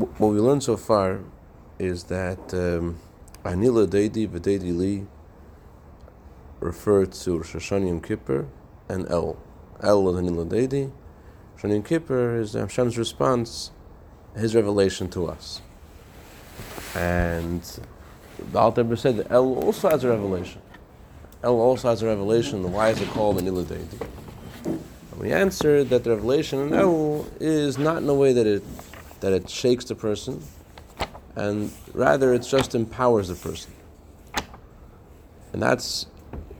what we learned so far is that um, Anila Deidi V'Deidi Li refer to Rosh Hashanah Kippur and El. El is Anila Deidi. Rosh Hashanah Kippur is Hashem's response, His revelation to us. And the Alter said that El also has a revelation. El also has a revelation. Why is it called Anila Deidi? We answered that the revelation in El is not in a way that it that it shakes the person, and rather it just empowers the person. And that's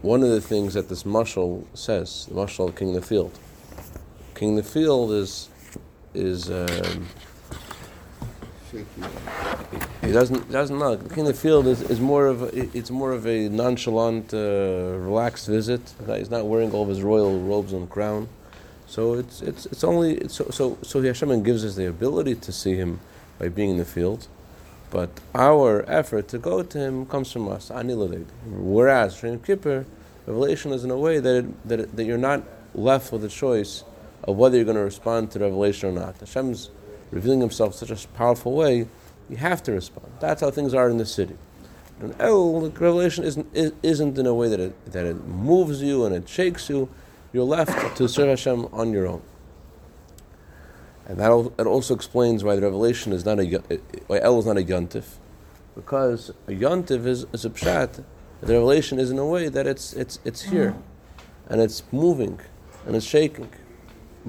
one of the things that this mushal says. The mushal King of the Field. King of the Field is is um, he doesn't doesn't know. King of the Field is, is more of a, it's more of a nonchalant, uh, relaxed visit. He's not wearing all of his royal robes and crown. So it's it's it's only it's so so so Hashem gives us the ability to see him by being in the field, but our effort to go to him comes from us. Anilade. Whereas Shem Kippur, revelation is in a way that it, that it, that you're not left with a choice of whether you're going to respond to revelation or not. Hashem's revealing Himself in such a powerful way, you have to respond. That's how things are in the city. And oh, El, the revelation isn't isn't in a way that it that it moves you and it shakes you you're left to serve Hashem on your own. And that also explains why the revelation is not a why El is not a yontif, because a yontif is, is a pshat. The revelation is in a way that it's it's it's here, and it's moving, and it's shaking.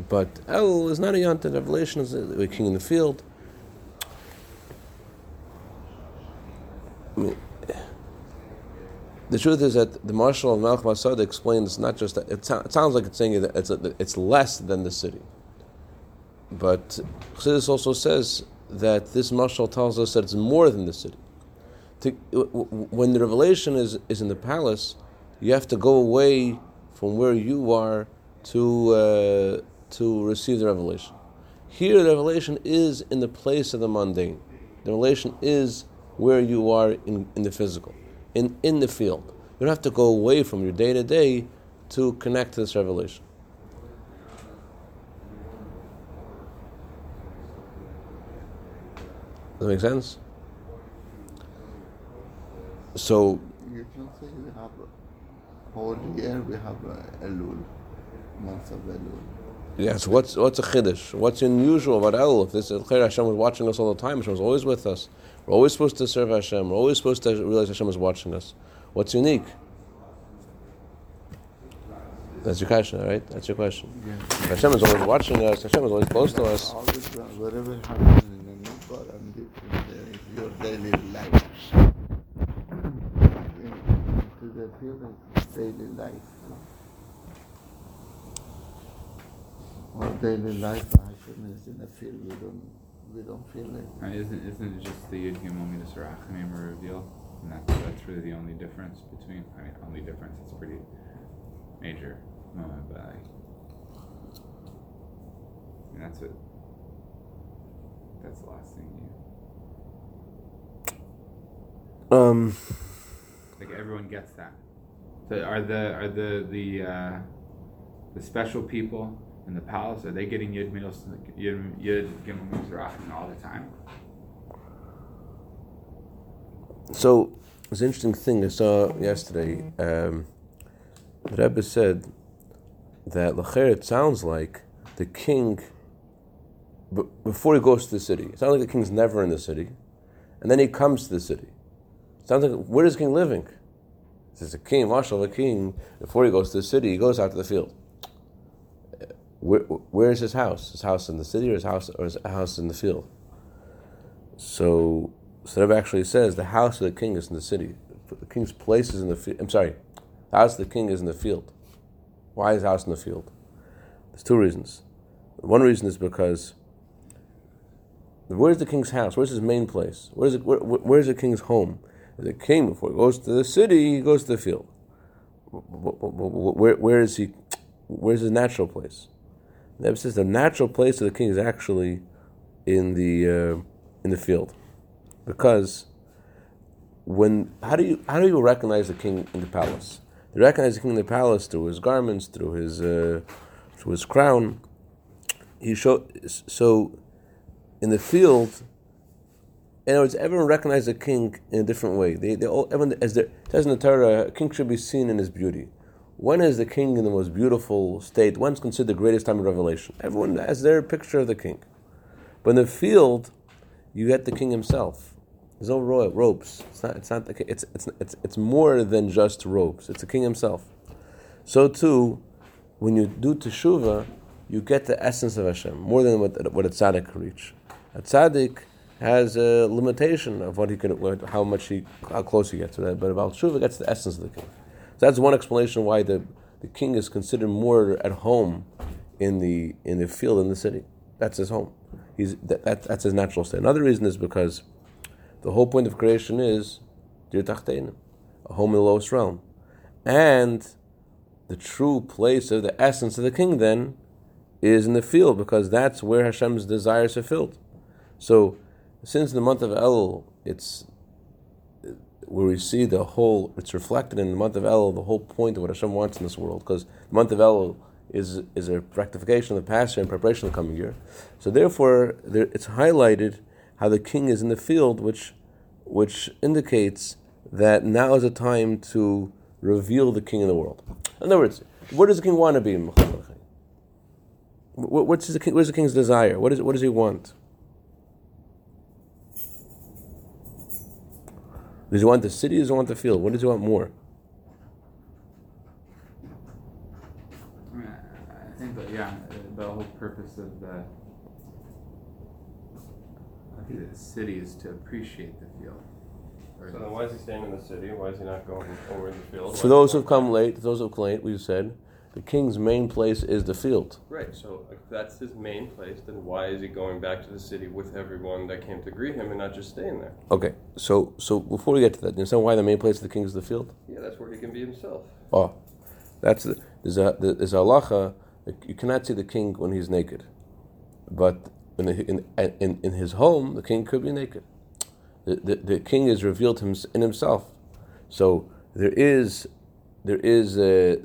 But El is not a yontif. Revelation is a king in the field. I mean, the truth is that the mashal of Malch Masad explains not just that, it, it, sounds like it's saying that it's, a, it's less than the city. But Chassidus also says that this mashal tells us that it's more than the city. To, when the revelation is, is in the palace, you have to go away from where you are to, uh, to receive the revelation. Here, the revelation is in the place of the mundane. The revelation is where you are in, in the physical in, in the field. You don't have to go away from your day to day to connect to this revelation. Does that make sense? So. You can say we have a whole year, we have a Elul, month of Elul. Yes, what's what's a chiddush? What's unusual about Elul? If this Hashem was watching us all the time, Hashem was always with us. We're always supposed to serve Hashem. We're always supposed to realize Hashem is watching us. What's unique? That's your question, right? That's your question. Yeah. Hashem is always watching us. Hashem is always close to us. Always, uh, whatever happens in the new and your daily life. into the field of daily life. Our daily life, Hashem is in the field. We don't we don't feel it. Right, isn't isn't it just the Yud Gimel Midas Rachamim reveal? And that's that's really the only difference between. I mean, only difference. It's pretty major moment, but I. I mean, that's it. That's the last thing you. Um. Like everyone gets that. So are the are the the uh, the special people in the palace? Are they getting Yud Midos, Yud, Yud Gimel Mizrachim all the time? So it's an interesting thing I saw yesterday. Um, the Rebbe said that Lacher, it sounds like the king, b- before he goes to the city, it sounds like the king's never in the city, and then he comes to the city. It sounds like, where is the king living? There's a king, mashal of a king, before he goes to the city, he goes out to the field where, where is his house? His house in the city or his house or his house in the field? So, so Rebbe actually says the house of the king is in the city. The king's place is in the field. I'm sorry, the house of the king is in the field. Why is the house in the field? There's two reasons. One reason is because where's the king's house? Where's his main place? Where's it, where, where's the king's home? The king, before he goes to the city, he goes to the field. Where, where is he? Where's his natural place? The says the natural place of the king is actually in the uh, in the field, because when how do you how do you recognize the king in the palace? You recognize the king in the palace through his garments, through his uh, through his crown. He show so in the field in other words, everyone recognizes a king in a different way. They, they all, everyone, as there says in the Torah, a king should be seen in his beauty. When is the king in the most beautiful state? When's considered the greatest time of revelation? Everyone has their picture of the king. But in the field, you get the king himself. There's no ro- ropes. It's not. It's not. The, it's, it's it's it's more than just ropes. It's the king himself. So too, when you do teshuva, you get the essence of Hashem more than what what a tzaddik can reach. A tzaddik has a limitation of what he can, how much he, how close he gets to that. But about teshuva gets the essence of the king. So that's one explanation why the, the king is considered more at home in the in the field in the city. That's his home. He's that, that that's his natural state. Another reason is because the whole point of creation is a home in the lowest realm, and the true place of the essence of the king then is in the field because that's where Hashem's desires are filled. So, since the month of Elul, it's where we see the whole, it's reflected in the month of Elul, the whole point of what Hashem wants in this world, because the month of Elul is, is a rectification of the past year and preparation of the coming year. So therefore, there, it's highlighted how the king is in the field, which, which indicates that now is a time to reveal the king in the world. In other words, what does the king want to be? What's the king, what is the king's desire? What, is, what does he want? Does he want the city or does he want the field? What does he want more? I, mean, I think that yeah, the whole purpose of the the city is to appreciate the field. So then why is he staying in the city? Why is he not going over in the field? For those who've come late, those who've come late, we said the king's main place is the field. Right. So if that's his main place, then why is he going back to the city with everyone that came to greet him and not just staying there? Okay. So so before we get to that, you understand why the main place of the king is the field? Yeah, that's where he can be himself. Oh, that's the, there's a there's a halacha. You cannot see the king when he's naked, but in, in, in, in his home, the king could be naked. The, the, the king is revealed him, in himself. So there is there is a,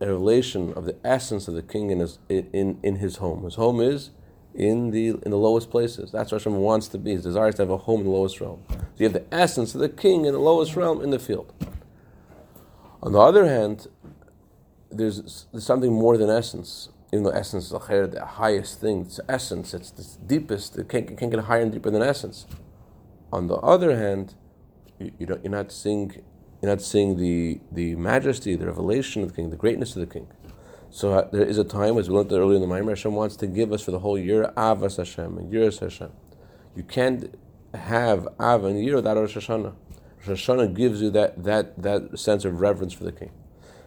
a revelation of the essence of the king in his in, in his home. His home is in the in the lowest places. That's what Hashem wants to be. His desire is to have a home in the lowest realm. So you have the essence of the king in the lowest realm in the field. On the other hand, there's, there's something more than essence. Even though essence is the highest thing, it's essence, it's the deepest. It can't, it can't get higher and deeper than essence. On the other hand, you, you don't, you're not seeing you're not seeing the, the majesty, the revelation of the king, the greatness of the king. So uh, there is a time, as we learned earlier in the Maimer, Hashem wants to give us for the whole year Avas Hashem and Yiras Hashem. You can't have Av and Yir without Rosh Hashanah. Rosh Hashanah gives you that, that, that sense of reverence for the king.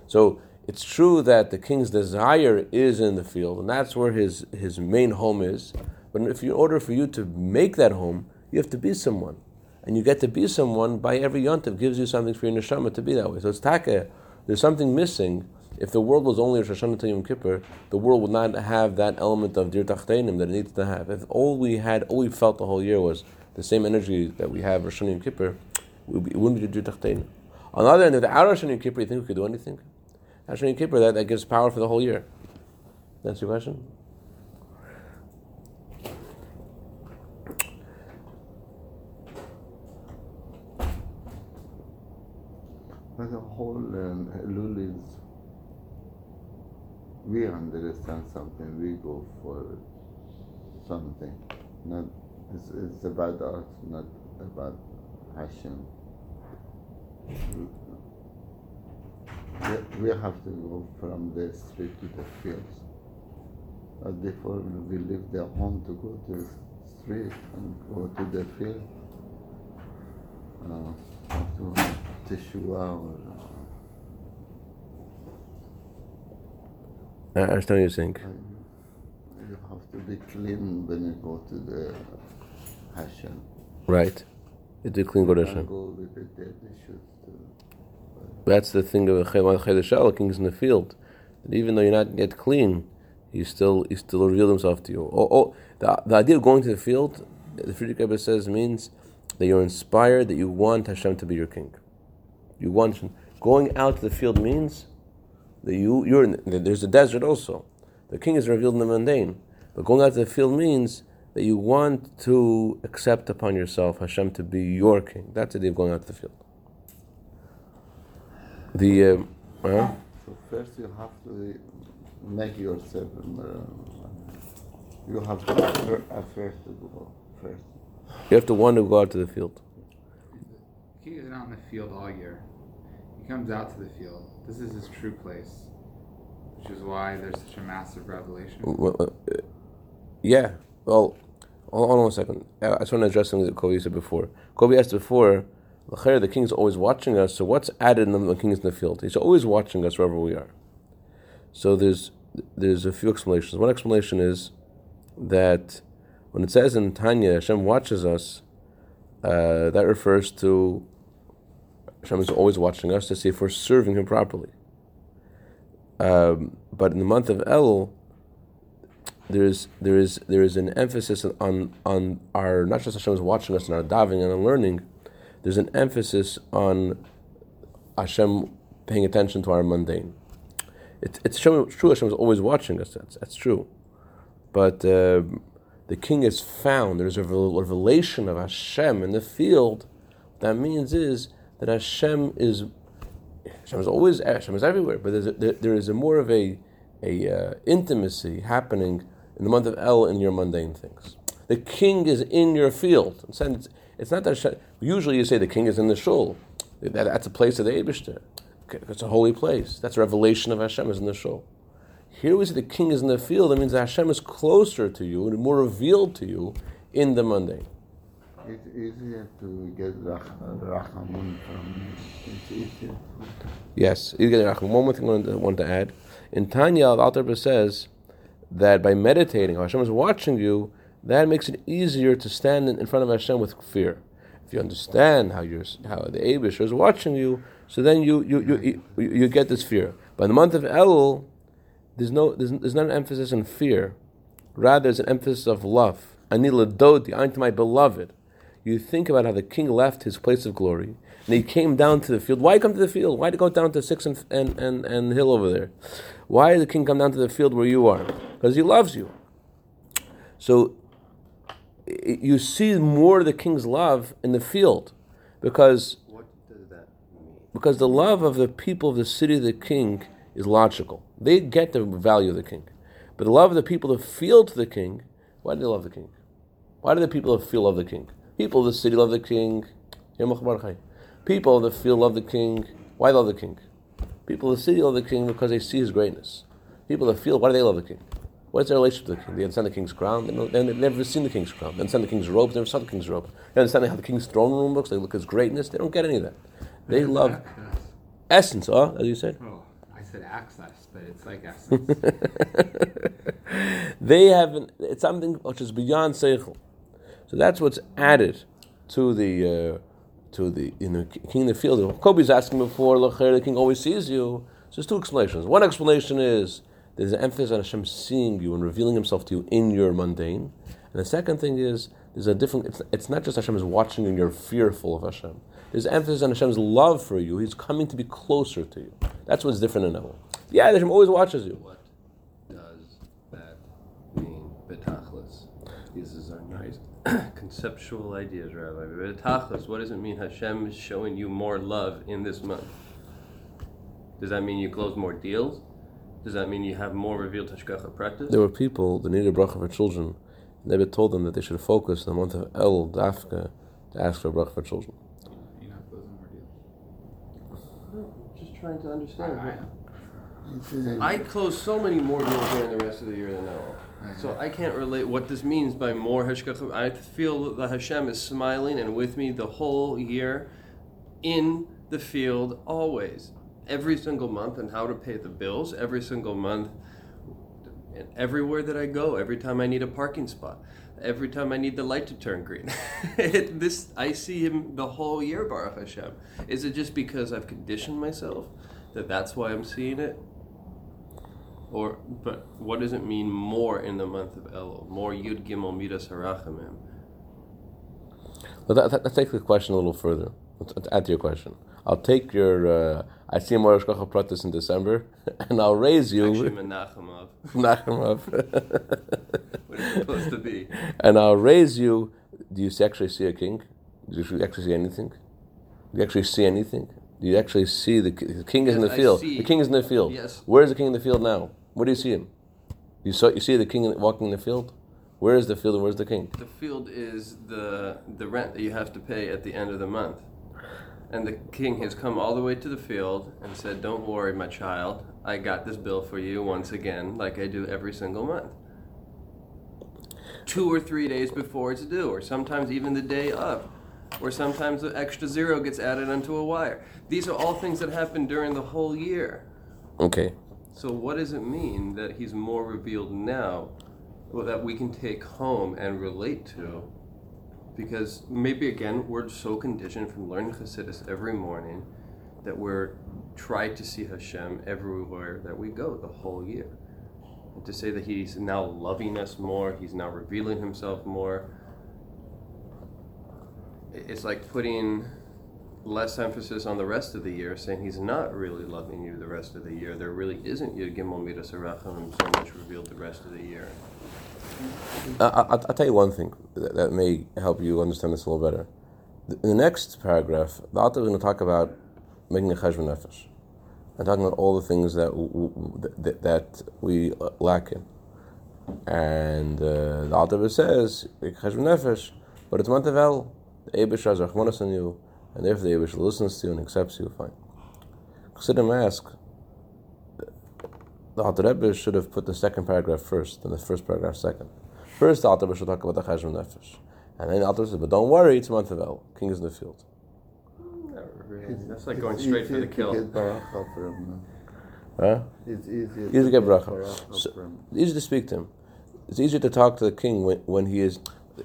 So it's true that the king's desire is in the field, and that's where his, his main home is. But if in order for you to make that home, you have to be someone and you get to be someone by every yontif gives you something for your neshama to be that way. So it's taka. There's something missing. If the world was only Rosh Hashanah to Yom Kippur, the world would not have that element of dir tachtenim that it needs to have. If all we had, all we felt the whole year was the same energy that we have Rosh Hashanah Yom Kippur, it wouldn't be dir tachtenim. On the other hand, without Rosh Hashanah Yom Kippur, you think we could do anything? Rosh Hashanah Yom Kippur, that, that gives power for the whole year. That's your question? But the whole um, we understand something, we go for something. Not, it's, it's about us, not about Hashem. We, we have to go from the street to the fields. But before we leave the home to go to the street and go to the field, uh, to Teshua or. Uh, I understand what you're saying. You have to be clean when you go to the Hashem. Right. You do clean go to Hashem. go with the dead issues. Uh, That's the thing of Chedesh kings in the field. That even though you're not yet clean, he still he still revealed himself to you. Oh, oh, the, the idea of going to the field, the Frierdiker Rebbe says, means that you're inspired, that you want Hashem to be your king. You want going out to the field means that you you're in, there's a desert also. The king is revealed in the mundane, but going out to the field means that you want to accept upon yourself Hashem to be your king. That's the idea of going out to the field. The uh, So first you have to make yourself. You have to affir- affirm to go first. you have to want to go out to the field. King isn't out in the field all year. He comes out to the field. This is his true place, which is why there's such a massive revelation. Uh, Yeah. Well, hold on a second. I just want to address something that Kobe said before. Kobe asked before, the king is always watching us. So what's added when the king is in the field? He's always watching us wherever we are. So there's there's a few explanations. One explanation is that when it says in Tanya, Hashem watches us, uh, that refers to Hashem is always watching us to see if we're serving Him properly. Um, but in the month of El, there is there is there is an emphasis on on our not just Hashem is watching us in our diving and our learning. There's an emphasis on Hashem paying attention to our mundane. It's it's true Hashem is always watching us. That's that's true, but uh, the king is found. There's a revelation of Hashem in the field. What that means is that Hashem is Hashem is always Hashem is everywhere, but there's a, there, there is a more of a a uh, intimacy happening in the month of El in your mundane things. The king is in your field. It's, it's, not that Hashem, usually you say the king is in the shul. That, that's a place of the Eibushter. It's a holy place. That's a revelation of Hashem is in the shul. Here we see the king is in the field. That means that Hashem is closer to you and more revealed to you in the mundane. It's easier to get rach- rachamun from It's easier. Yes. You get One more thing I want to- add. In Tanya, the Alter Rebbe says that by meditating, Hashem is watching you, that makes it easier to stand in front of Hashem with fear. If you understand how you're, how the Abish is watching you, so then you you, you, you, you get this fear. But in the month of Elul, there's no there's, there's not an emphasis on fear. Rather, there's an emphasis of love. Anila dodi, I'm to my beloved. You think about how the king left his place of glory and he came down to the field. Why come to the field? Why to go down to six and, and, and, and hill over there? Why did the king come down to the field where you are? Because he loves you. So you see more of the king's love in the field because What does that mean? because the love of the people of the city of the king is logical. They get the value of the king. But the love of the people of the field to the king, why do they love the king? Why do the people of the field love the king? People of the city love the king. People of the field love the king. Why they love the king? People of the city love the king because they see his greatness. People of the field, why do they love the king? What's their relationship to the king? They understand the king's crown. They know, they've never seen the king's crown. They understand the king's robe. They never saw the king's robe. They understand how the king's throne room looks. They look at his greatness. They don't get any of that. They love essence, huh? As you said. Oh, I said access, but it's like essence. they have an, it's something which is beyond seichel. So that's what's added to the uh, to the you know king of the field. Kobe's asking before, the king always sees you. So there's two explanations. One explanation is there's an emphasis on Hashem seeing you and revealing Himself to you in your mundane. And the second thing is there's a different. It's, it's not just Hashem is watching and you're fearful of Hashem. There's emphasis on Hashem's love for you. He's coming to be closer to you. That's what's different in Elul. Yeah, Hashem always watches you. What does that mean, betachlis? These are nice conceptual ideas, Rabbi. But betachlis, what does it mean Hashem is showing you more love in this month? Does that mean you close more deals? Does that mean you have more revealed hashgacha pratis? There were people that needed a bracha for children. And David told them that they should focus in the month of El Dafka to ask for a bracha for children. You're not closing more deals. Just trying to understand. I- It's, uh, I close so many more deals during the rest of the year than now. So I can't relate what this means by more hashgacha. I feel that Hashem is smiling and with me the whole year, in the field always, every single month, and how to pay the bills every single month, and everywhere that I go, every time I need a parking spot, every time I need the light to turn green. It- this I see him the whole year, Baruch Hashem. Is it just because I've conditioned myself that that's why I'm seeing it? Or, but what does it mean more in the month of Elul? More Yud Gimel Midas Harachamim. Well, that, that, let's take the question a little further. Let's, let's add to your question. I'll take your. Uh, I see more Rosh Pratis in December, and I'll raise you. Actually, Menachemov. Nachemov. What it's supposed to be. and I'll raise you. Do you actually see a king? Do you actually see anything? Do you actually see anything? Do you actually see the, the king is in the field? The king is in the field. Yes. Where is the king in the field now? Where do you see him? You saw you see the king walking in the field. Where is the field and where's the king? The field is the the rent that you have to pay at the end of the month. And the king has come all the way to the field and said, Don't worry, my child. I got this bill for you once again, like I do every single month. Two or three days before it's due, or sometimes even the day of, or sometimes the extra zero gets added onto a wire. These are all things that happen during the whole year. Okay. So, what does it mean that he's more revealed now that we can take home and relate to? Because maybe again, we're so conditioned from learning Chassidus every morning that we're trying to see Hashem everywhere that we go the whole year. And to say that he's now loving us more, he's now revealing himself more. It's like putting less emphasis on the rest of the year, saying he's not really loving you the rest of the year. There really isn't Yud Gimel Midas Harachamim so much revealed the rest of the year. I, I, I'll tell you one thing that, that may help you understand this a little better. In the next paragraph, the author is going to talk about making a cheshbon nefesh, and talking about all the things that that, that we lack in. And uh, the author says cheshbon nefesh, but it's month of El. Eibush on you, and therefore the Eibush listens to you and accepts you. Fine. Chassidim ask. The Alter Rebbe should have put the second paragraph first, and the first paragraph second. First, the Alter Rebbe should talk about the Cheshbon Nefesh, and then the Alter Rebbe says, "But don't worry, it's a month of El. King is in the field." That's like going straight for the kill. get baracha from him. Huh? It's easier Easy to get bracha. So- from It's easy to speak to him. It's easier to talk to the king when, when he is.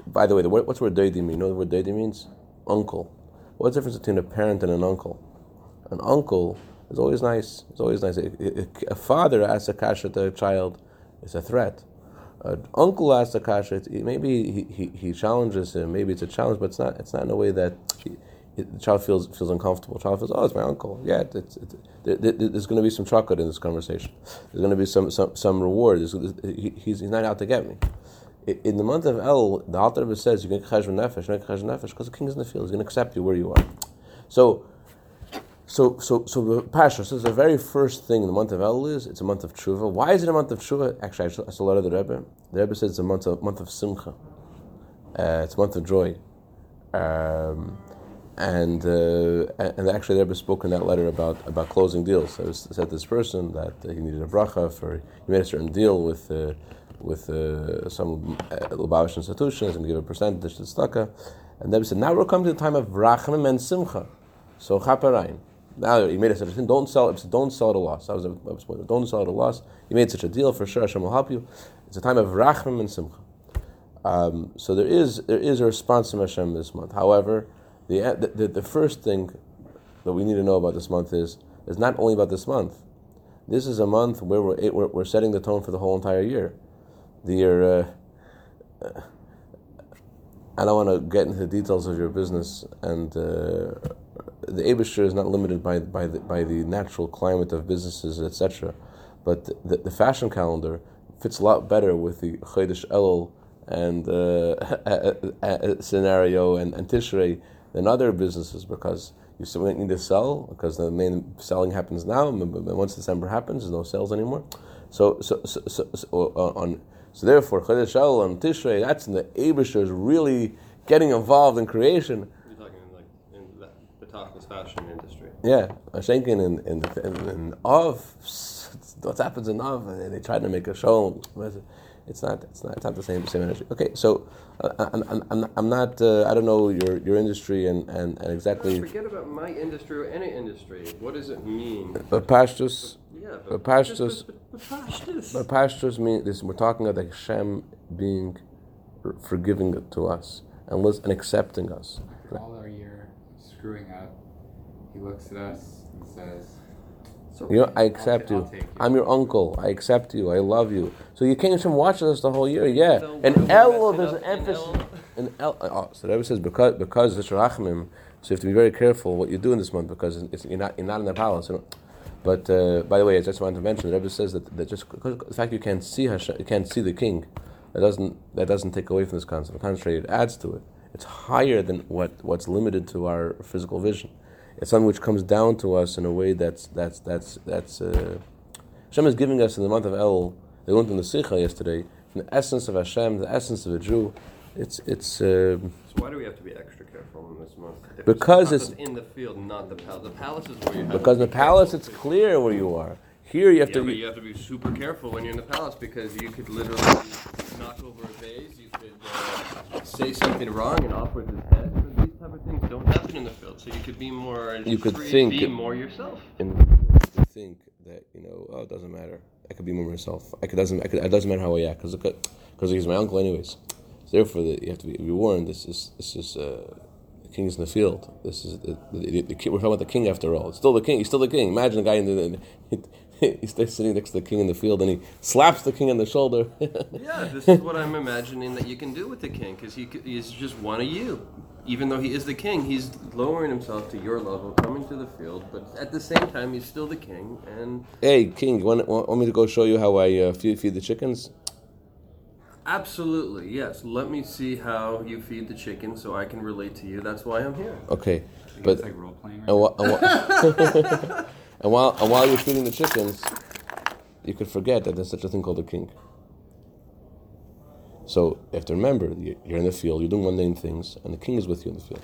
By the way, the word, what's the word "deidi" mean? You know what the word "deidi" means? Uncle. What's the difference between a parent and an uncle? An uncle is always nice. It's always nice. A, a- a father asks a kasha to a child, it's a threat. An uncle asks a kasha. Maybe he, he, he challenges him. Maybe it's a challenge, but it's not. It's not in a way that he, the child feels feels uncomfortable. The child feels, oh, it's my uncle. Yeah, there- there's going to be some chocolate in this conversation. There's going to be some some, some reward. He, he's, he's not out to get me. I- In the month of El, the Alter says you can cheshbon nefesh, you can cheshbon nefesh because the king is in the field. He's going to accept you where you are. So, so, so, so the Pasha says the very first thing in the month of El is it's a month of tshuva. Why is it a month of tshuva? Actually, I saw- I a letter of the Rebbe. The Rebbe says it's a month of month of simcha. Uh, it's a month of joy. Um, and uh, and actually, the Rebbe spoke in that letter about about closing deals. So was- said this person that he needed a bracha for he made a certain deal with uh, with uh, some uh, Lubavitch institutions and give a percentage to tzedakah. And the Rebbe said, now we're coming to the time of rachamim and simcha. So chaparayin. Now he made a such a thing. Don't sell it. Don't sell it a loss. That was, a, point. Don't sell it a loss. He made such a deal for sure. Hashem will help you. It's a time of rachamim and simcha. Um, so there is there is a response from Hashem this month. However, the, the the first thing that we need to know about this month is is not only about this month. This is a month where we're, we're setting the tone for the whole entire year. The. Uh, I don't want to get into the details of your business, and uh, the Aibershter is not limited by by the, by the natural climate of businesses, etc. But the, the fashion calendar fits a lot better with the Chodesh Elul and uh, scenario and, and Tishrei than other businesses because you still need to sell because the main selling happens now. and Once December happens, there's no sales anymore. So so so, so, so uh, on. So therefore, Chodesh and Tishrei, that's in the Aibershter is really getting involved in creation. You're talking like in the, the Tachlis fashion industry. Yeah, Shenkin in in, in, in Av, what happens in Av? and They tried to make a show. But It's not. It's not. It's not the same same energy. Okay, so uh, I'm, I'm, I'm, I'm not. Uh, I don't know your, your industry and, and, and exactly. Forget about my industry or any industry. What does it mean? But pashtus, Yeah, but pashtus, but- but pashtus. but pashtus this. We're talking about the Hashem being forgiving it to us and lis- and accepting us. After all our year screwing up, he looks at us and says, So You know, I accept I'll you. I'm your uncle. I accept you. I love you. So you came and watched us the whole year, yeah. So And El, there's an emphasis. In El, oh, so the Rebbe says because because it's Rachmim, so you have to be very careful what you do in this month because it's, you're not you're not in the palace. But uh, by the way, I just wanted to mention the Rebbe says that, that just because the fact you can't see Hashem, you can't see the king that doesn't that doesn't take away from this concept. On the contrary, it adds to it. It's higher than what, what's limited to our physical vision. It's something which comes down to us in a way that's that's that's that's. Uh, Hashem is giving us in the month of El. They went in the Sikha yesterday. From the essence of Hashem, the essence of a Jew. It's it's. Uh, So why do we have to be extra careful in this month? If Because it's, it's- in the field, not the palace. The palace is where you have because in the palace, it's clear where you are. Here, you have Yeah, to. but you have to be super careful when you're in the palace because you could literally knock over a vase. You could uh, say something wrong and off with his head. But these type of things don't happen in the field, so you could be more. You could think be more yourself. and think that you know, oh, it doesn't matter. I could be more myself. I could doesn't. I could, it doesn't matter how I act because because he's my uncle anyways. So therefore, the, you have to be, be warned. This is this is uh, the king's in the field. This is the, the, the, king- we're talking about the king after all. It's still the king. He's still the king. Imagine a guy in the. He's sitting next to the king in the field, and he slaps the king on the shoulder. Yeah, this is what I'm imagining that you can do with the king because he he's just one of you. Even though he is the king, he's lowering himself to your level, coming to the field, but at the same time, he's still the king. And hey, king, want, want, want me to go show you how I uh, feed, feed the chickens? absolutely, yes, let me see how you feed the chicken so I can relate to you. That's why I'm here. Okay, But but like role playing. Right And, wha- and, wha- and while and while you're feeding the chickens, you could forget that there's such a thing called a king. So you have to remember, you- you're in the field, you're doing mundane things, and the king is with you in the field.